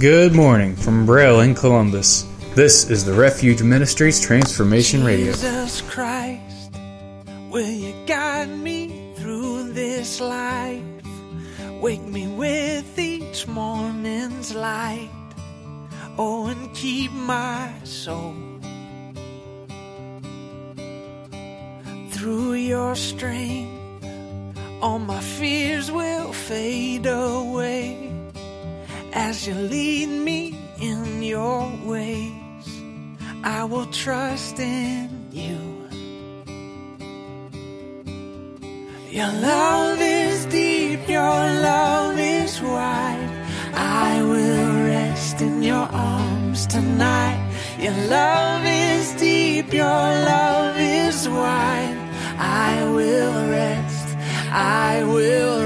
Good morning from Braille in Columbus. This is the Refuge Ministries Transformation Radio. Jesus Christ, will you guide me through this life? Wake me with each morning's light. Oh, and keep my soul through your strength. All my fears will fade away as you lead me in your ways. I will trust in you. Your love is deep, your love is wide. I will rest in your arms tonight. Your love is deep, your love is wide. I will rest, I will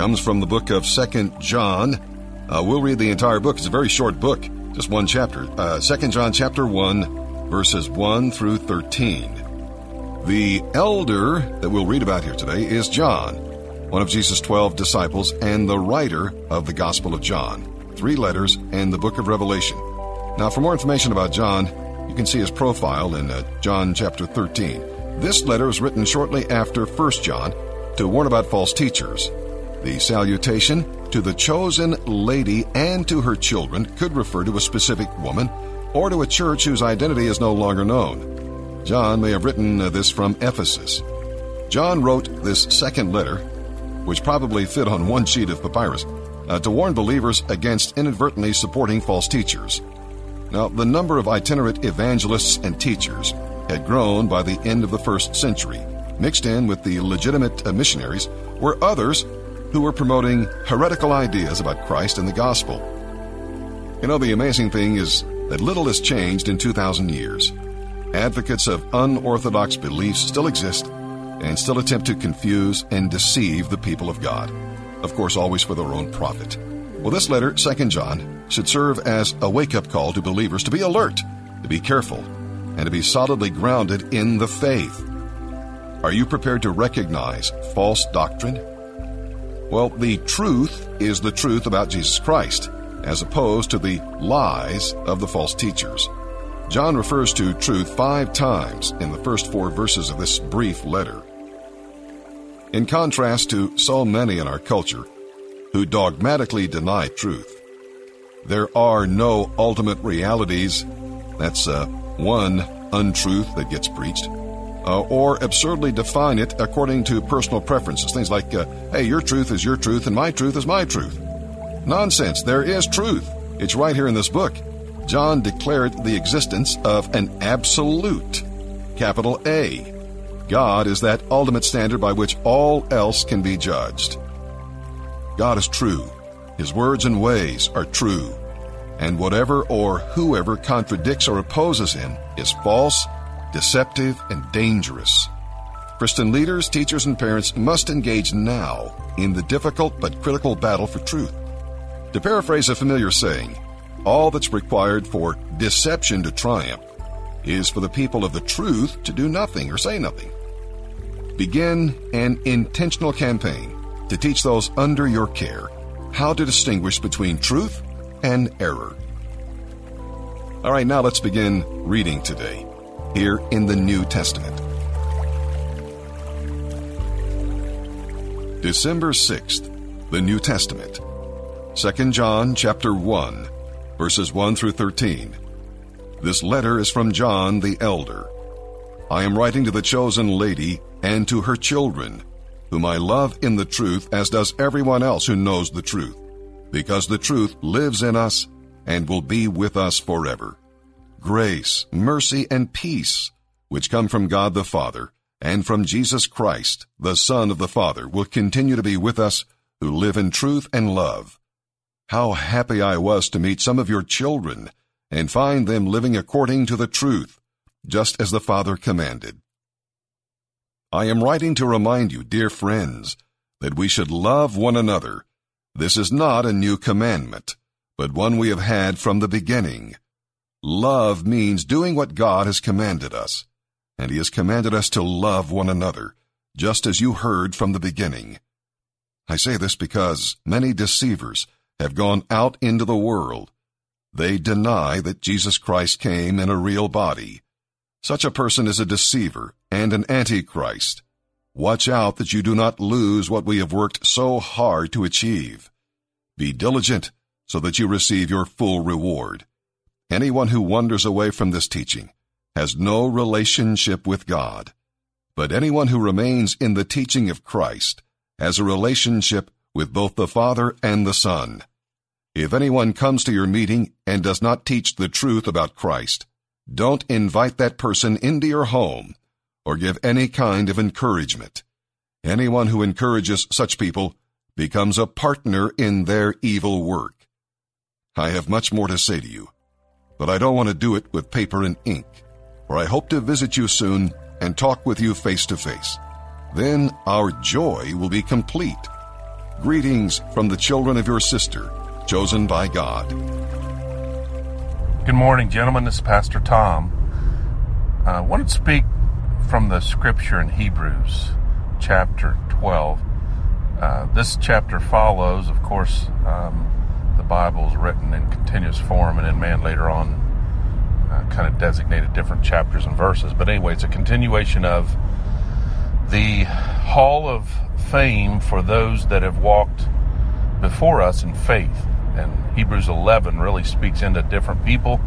comes from the book of Second John. Uh, we'll read the entire book. It's a very short book, just one chapter. Uh, 2 John chapter 1, verses 1 through 13. The elder that we'll read about here today is John, one of Jesus' 12 disciples and the writer of the Gospel of John, three letters, and the book of Revelation. Now, for more information about John, you can see his profile in uh, John chapter 13. This letter was written shortly after 1 John to warn about false teachers. The salutation to the chosen lady and to her children could refer to a specific woman or to a church whose identity is no longer known. John may have written this from Ephesus. John wrote this second letter, which probably fit on one sheet of papyrus, uh, to warn believers against inadvertently supporting false teachers. Now, the number of itinerant evangelists and teachers had grown by the end of the first century. Mixed in with the legitimate uh, missionaries were others who were promoting heretical ideas about Christ and the gospel. You know, the amazing thing is that little has changed in 2,000 years. Advocates of unorthodox beliefs still exist and still attempt to confuse and deceive the people of God. Of course, always for their own profit. Well, this letter, 2 John, should serve as a wake up call to believers to be alert, to be careful, and to be solidly grounded in the faith. Are you prepared to recognize false doctrine? Well, the truth is the truth about Jesus Christ, as opposed to the lies of the false teachers. John refers to truth five times in the first four verses of this brief letter. In contrast to so many in our culture who dogmatically deny truth, there are no ultimate realities. That's uh, one untruth that gets preached. Uh, or absurdly define it according to personal preferences. Things like, uh, hey, your truth is your truth and my truth is my truth. Nonsense. There is truth. It's right here in this book. John declared the existence of an absolute, capital A. God is that ultimate standard by which all else can be judged. God is true. His words and ways are true. And whatever or whoever contradicts or opposes him is false, deceptive, and dangerous. Christian leaders, teachers, and parents must engage now in the difficult but critical battle for truth. To paraphrase a familiar saying, all that's required for deception to triumph is for the people of the truth to do nothing or say nothing. Begin an intentional campaign to teach those under your care how to distinguish between truth and error. All right, now let's begin reading today, here in the New Testament. December 6th, the New Testament. 2 John chapter 1, verses 1 through 13. This letter is from John the elder. I am writing to the chosen lady and to her children, whom I love in the truth as does everyone else who knows the truth, because the truth lives in us and will be with us forever. Grace, mercy, and peace, which come from God the Father and from Jesus Christ, the Son of the Father, will continue to be with us who live in truth and love. How happy I was to meet some of your children and find them living according to the truth, just as the Father commanded. I am writing to remind you, dear friends, that we should love one another. This is not a new commandment, but one we have had from the beginning. Love means doing what God has commanded us, and He has commanded us to love one another, just as you heard from the beginning. I say this because many deceivers have gone out into the world. They deny that Jesus Christ came in a real body. Such a person is a deceiver and an antichrist. Watch out that you do not lose what we have worked so hard to achieve. Be diligent so that you receive your full reward. Anyone who wanders away from this teaching has no relationship with God. But anyone who remains in the teaching of Christ has a relationship with both the Father and the Son. If anyone comes to your meeting and does not teach the truth about Christ, don't invite that person into your home or give any kind of encouragement. Anyone who encourages such people becomes a partner in their evil work. I have much more to say to you, but I don't want to do it with paper and ink, for I hope to visit you soon and talk with you face to face. Then our joy will be complete. Greetings from the children of your sister chosen by God. Good morning, gentlemen. This is Pastor Tom. Uh, I wanted to speak from the scripture in Hebrews chapter 12. Uh, this chapter follows, of course, um, the Bible is written in continuous form, and then man later on uh, kind of designated different chapters and verses. But anyway, it's a continuation of the hall of fame for those that have walked before us in faith and Hebrews 11 really speaks into different people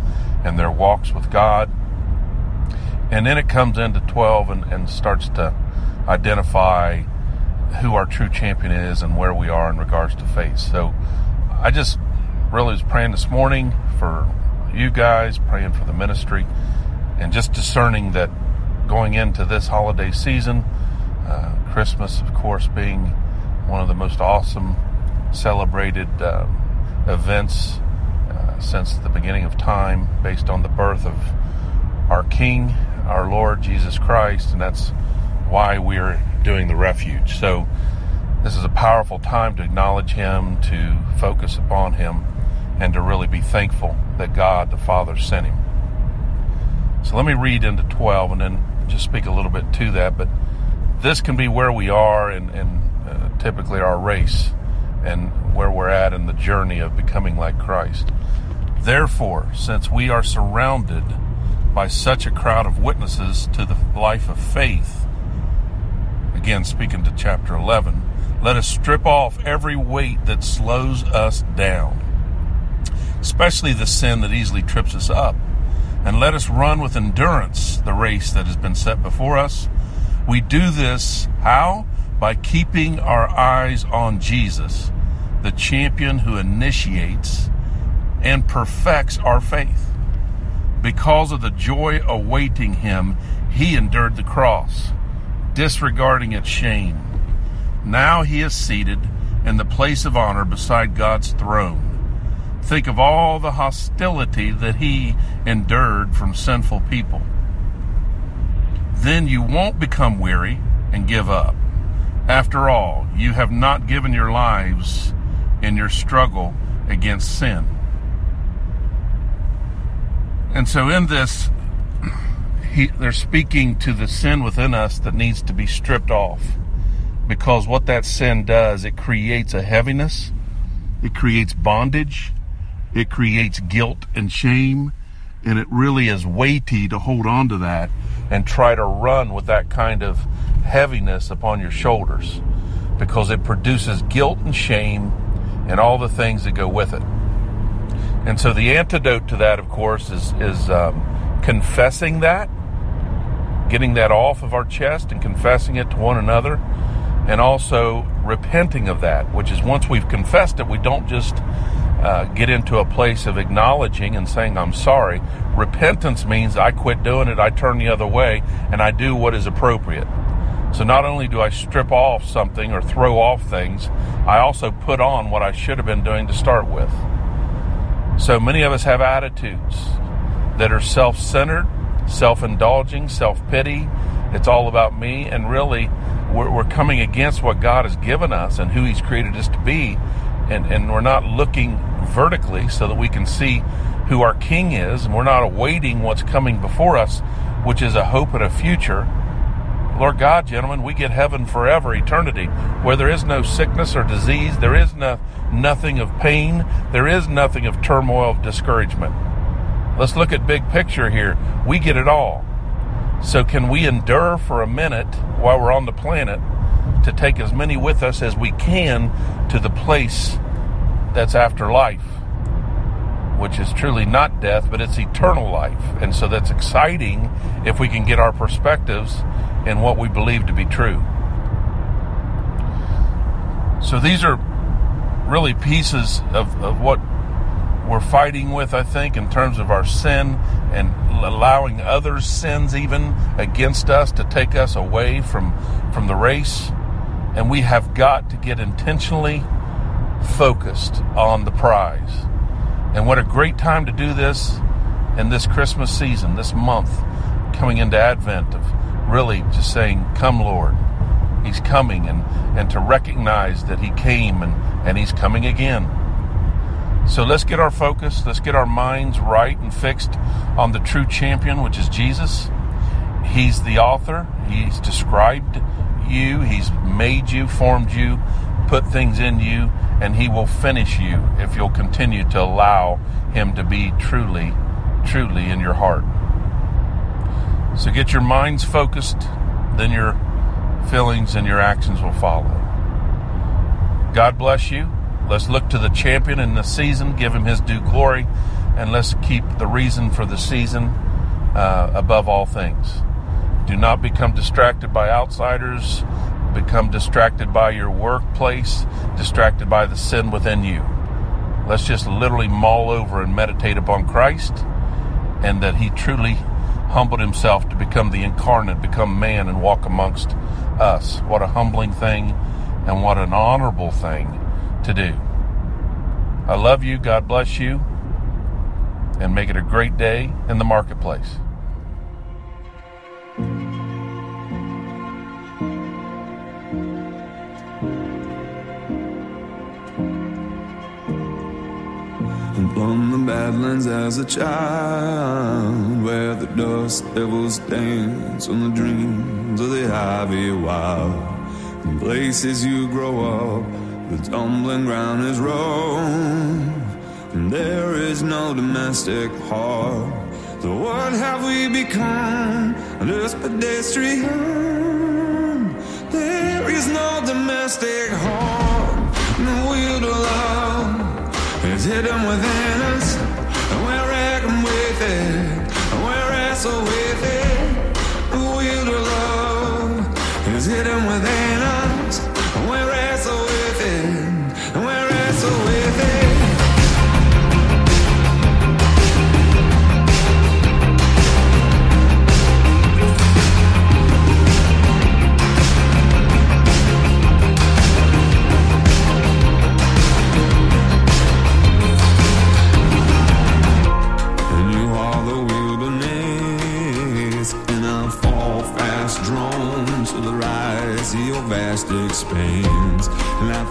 and their walks with God. And then it comes into 12 and, and starts to identify who our true champion is and where we are in regards to faith. So I just really was praying this morning for you guys, praying for the ministry, and just discerning that going into this holiday season, uh, Christmas, of course, being one of the most awesome celebrated. Um, events uh, since the beginning of time based on the birth of our King, our Lord Jesus Christ, and that's why we're doing the refuge. So, this is a powerful time to acknowledge Him, to focus upon Him, and to really be thankful that God the Father sent Him. So, let me read into 12 and then just speak a little bit to that. But this can be where we are and, uh, typically our race and where we're at in the journey of becoming like Christ. Therefore, since we are surrounded by such a crowd of witnesses to the life of faith, again speaking to chapter 11, let us strip off every weight that slows us down. Especially the sin that easily trips us up. And let us run with endurance the race that has been set before us. We do this how? By keeping our eyes on Jesus, the champion who initiates and perfects our faith. Because of the joy awaiting him, he endured the cross, disregarding its shame. Now he is seated in the place of honor beside God's throne. Think of all the hostility that he endured from sinful people. Then you won't become weary and give up. After all, you have not given your lives in your struggle against sin. And so, in this, he, they're speaking to the sin within us that needs to be stripped off. Because what that sin does, it creates a heaviness, it creates bondage, it creates guilt and shame, and it really is weighty to hold on to that and try to run with that kind of heaviness upon your shoulders because it produces guilt and shame and all the things that go with it. And so the antidote to that, of course, is, is um, confessing that, getting that off of our chest and confessing it to one another, and also repenting of that, which is once we've confessed it, we don't just uh, get into a place of acknowledging and saying, I'm sorry. Repentance means I quit doing it, I turn the other way, and I do what is appropriate. So not only do I strip off something or throw off things, I also put on what I should have been doing to start with. So many of us have attitudes that are self centered, self indulging, self pity. It's all about me, and really, we're, we're coming against what God has given us and who He's created us to be, and, and we're not looking vertically so that we can see who our King is, and we're not awaiting what's coming before us, which is a hope and a future. Lord God, gentlemen, we get heaven forever, eternity, where there is no sickness or disease, there is no, nothing of pain, there is nothing of turmoil, of discouragement. Let's look at big picture here. We get it all. So, can we endure for a minute while we're on the planet to take as many with us as we can to the place that's after life, which is truly not death, but it's eternal life. And so that's exciting if we can get our perspectives in what we believe to be true. So these are really pieces of, of what we're fighting with, I think, in terms of our sin and allowing others' sins even against us to take us away from, from the race. And we have got to get intentionally focused on the prize. And what a great time to do this in this Christmas season, this month, coming into Advent, of really just saying, Come, Lord. He's coming, and, and to recognize that He came and, and He's coming again. So let's get our focus, let's get our minds right and fixed on the true champion, which is Jesus. He's the author, He's described you, He's made you, formed you, put things in you, and He will finish you if you'll continue to allow Him to be truly, truly in your heart. So get your minds focused, then your feelings and your actions will follow. God bless you. Let's look to the champion in the season, give him his due glory, and let's keep the reason for the season uh, above all things. Do not become distracted by outsiders, become distracted by your workplace, distracted by the sin within you. Let's just literally mull over and meditate upon Christ and that he truly humbled himself to become the incarnate, become man, and walk amongst us. What a humbling thing and what an honorable thing to do. I love you. God bless you. And make it a great day in the marketplace. Badlands as a child, where the dust devils dance on the dreams of the ivy wild. In places you grow up, the tumbling ground is rough, and there is no domestic heart. So what have we become? Just pedestrian. There is no domestic heart,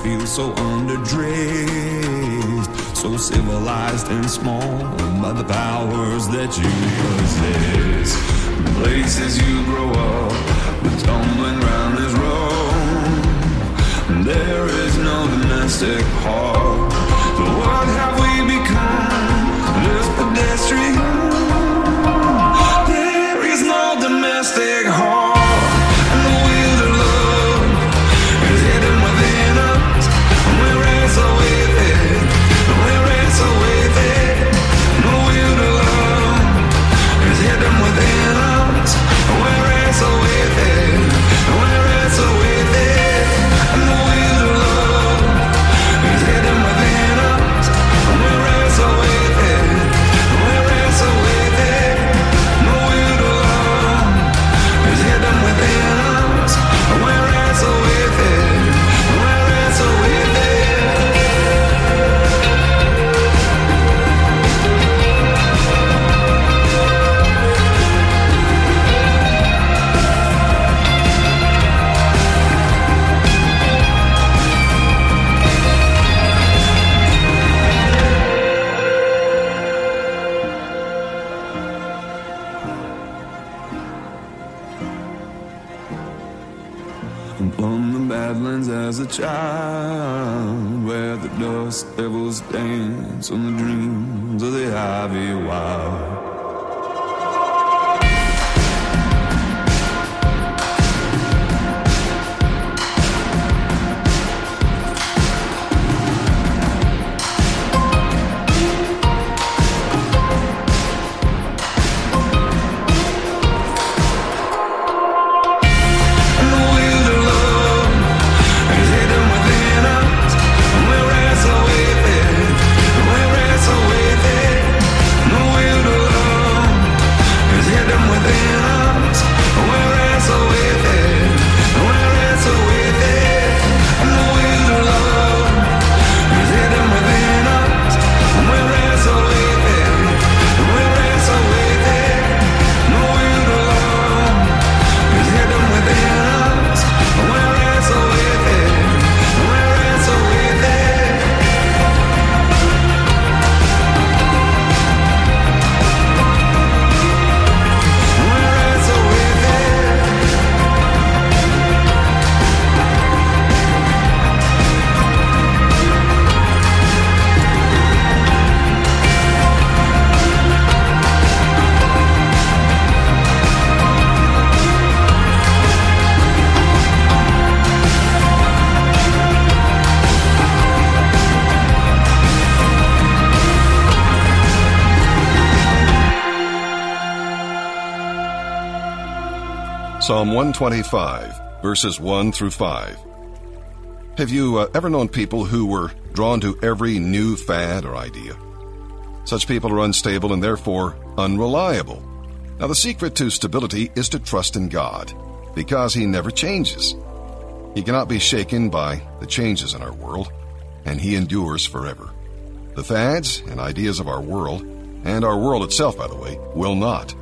feel so underdressed, so civilized and small by the powers that you possess. Places you grow up, the tumbling ground is rough. There is no domestic heart. So what have we become? This pedestrians. Psalm 125, verses 1 through 5. Have you uh, ever known people who were drawn to every new fad or idea? Such people are unstable and therefore unreliable. Now, the secret to stability is to trust in God, because He never changes. He cannot be shaken by the changes in our world, and He endures forever. The fads and ideas of our world, and our world itself, by the way, will not.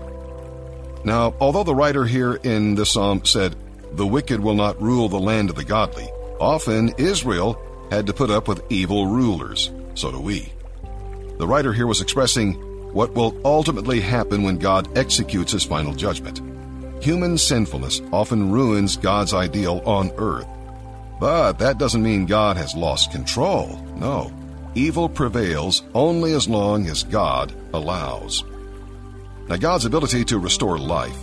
Now, although the writer here in this psalm said, The wicked will not rule the land of the godly, often Israel had to put up with evil rulers. So do we. The writer here was expressing what will ultimately happen when God executes his final judgment. Human sinfulness often ruins God's ideal on earth. But that doesn't mean God has lost control. No. Evil prevails only as long as God allows. Now, God's ability to restore life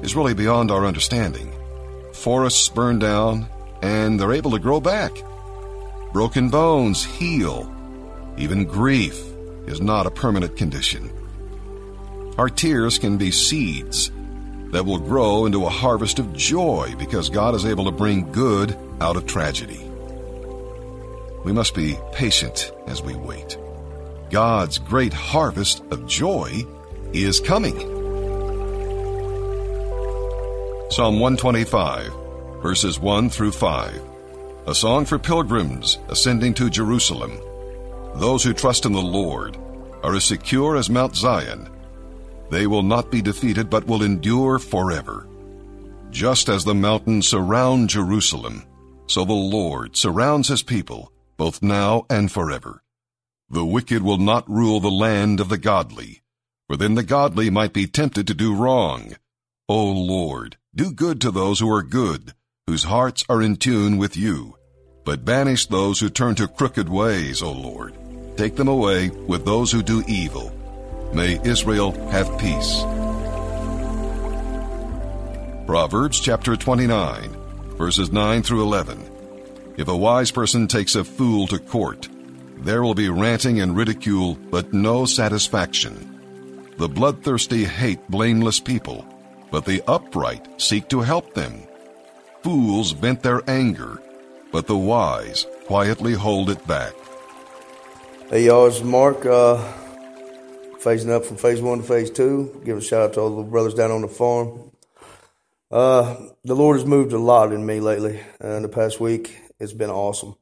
is really beyond our understanding. Forests burn down, and they're able to grow back. Broken bones heal. Even grief is not a permanent condition. Our tears can be seeds that will grow into a harvest of joy because God is able to bring good out of tragedy. We must be patient as we wait. God's great harvest of joy is coming. Psalm 125, verses 1 through 5. A song for pilgrims ascending to Jerusalem. Those who trust in the Lord are as secure as Mount Zion. They will not be defeated, but will endure forever. Just as the mountains surround Jerusalem, so the Lord surrounds his people, both now and forever. The wicked will not rule the land of the godly, for then the godly might be tempted to do wrong. O Lord, do good to those who are good, whose hearts are in tune with you. But banish those who turn to crooked ways, O Lord. Take them away with those who do evil. May Israel have peace. Proverbs chapter 29, verses 9 through 11. If a wise person takes a fool to court, there will be ranting and ridicule, but no satisfaction. The bloodthirsty hate blameless people, but the upright seek to help them. Fools vent their anger, but the wise quietly hold it back. Hey y'all, it's Mark. Uh, phasing up from phase one to phase two. Give a shout out to all the brothers down on the farm. Uh, the Lord has moved a lot in me lately. Uh, in the past week, it's been awesome.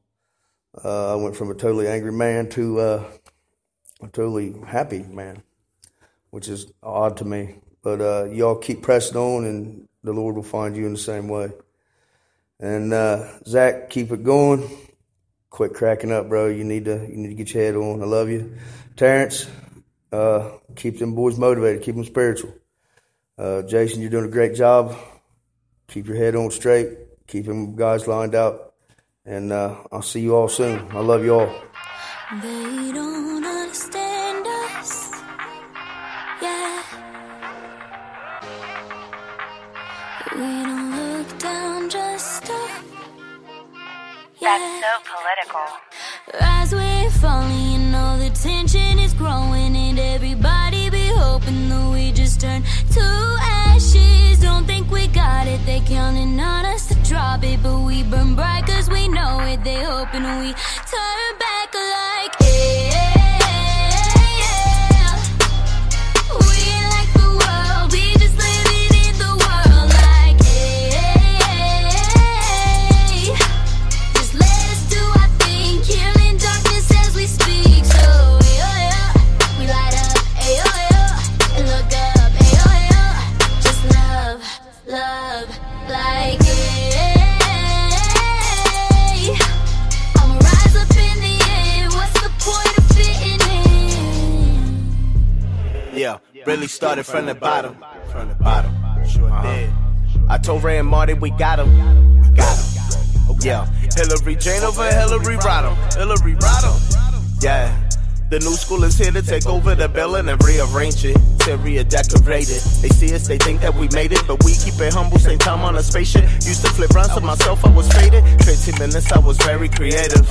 Uh, I went from a totally angry man to uh, a totally happy man, which is odd to me. But uh, y'all keep pressing on, and the Lord will find you in the same way. And uh, Zach, keep it going. Quit cracking up, bro. You need to you need to get your head on. I love you, Terrence. Uh, keep them boys motivated. Keep them spiritual. Uh, Jason, you're doing a great job. Keep your head on straight. Keep them guys lined up. And uh, I'll see you all soon. I love you all. We don't look down, just up. Yeah. That's so political. As we're falling, you know the tension is growing, and everybody be hoping that we just turn to ashes. Don't think we got it, they counting on us to drop it, but we burn bright cause we know it. They hoping we turn back really started from the bottom. From the bottom. Sure uh-huh. did. I told Ray and Marty we got him. We got him. Yeah. Hillary Jane over Hillary Rodham. Hillary Rodham. Yeah. The new school is here to take over the building and rearrange it, to redecorate it. They see us, they think that we made it, but we keep it humble, same time on a spaceship. Used to flip rounds to myself, I was faded. 15 minutes, I was very creative.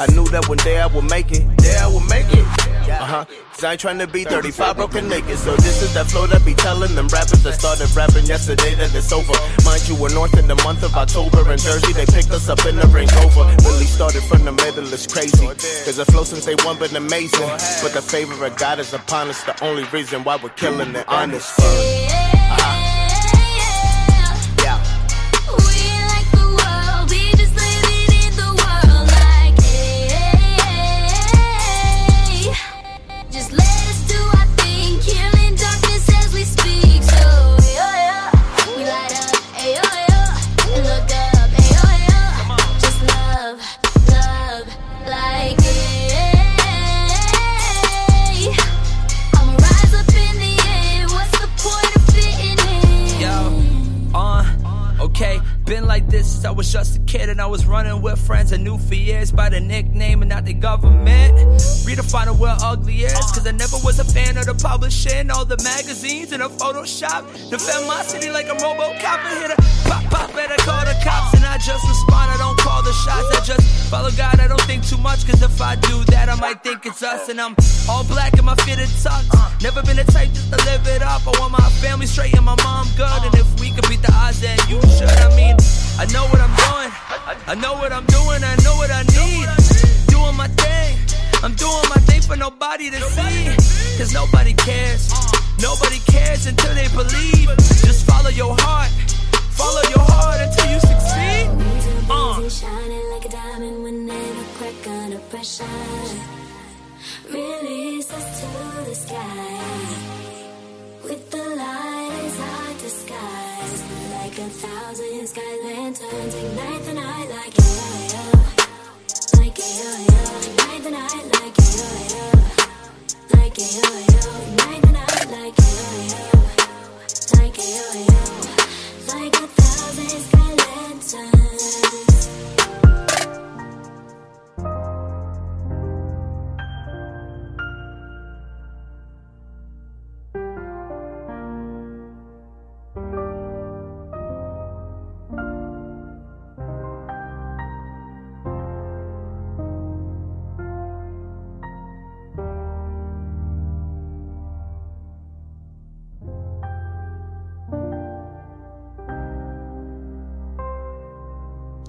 I knew that one day I would make it. Day I would make it. Uh huh. Cause I ain't trying to be 35 broken naked. So this is that flow that be telling them rappers that started rapping yesterday that it's over. Mind you, we're north in the month of October in Jersey. They picked us up in the Range Rover. Really started from the middle, it's crazy. Cause the flow since they one been amazing. But the favor of God is upon us. The only reason why we're killing it honest. Just a kid and I was running with friends I knew for years by the nickname and not the government. Redefining what ugly is, cause I never was a fan of the publishing, all the magazines and the Photoshop. Defend my city like a Robocop and hit a pop pop, better call the cops. And I just respond, I don't call the shots, I just follow God, I don't think too much, cause if I do that, I might think it's us. And I'm all black in my fitted tux. Never been the type just to live it up. I want my family straight and my mom good. And if we could beat the odds, then you should. I mean, I know what I'm doing. I know what I'm doing. I know what I need. Doing my thing. I'm doing my thing for nobody to see. Cause nobody cares. Nobody cares until they believe. Just follow your heart. Follow your heart until you succeed. Uh. Shining like a diamond whenever crack under pressure. Release us to the sky. With the light is to skies. Like a thousand sky lanterns ignite the night like. Like like. Like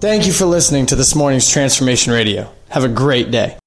Thank you for listening to this morning's Transformation Radio. Have a great day.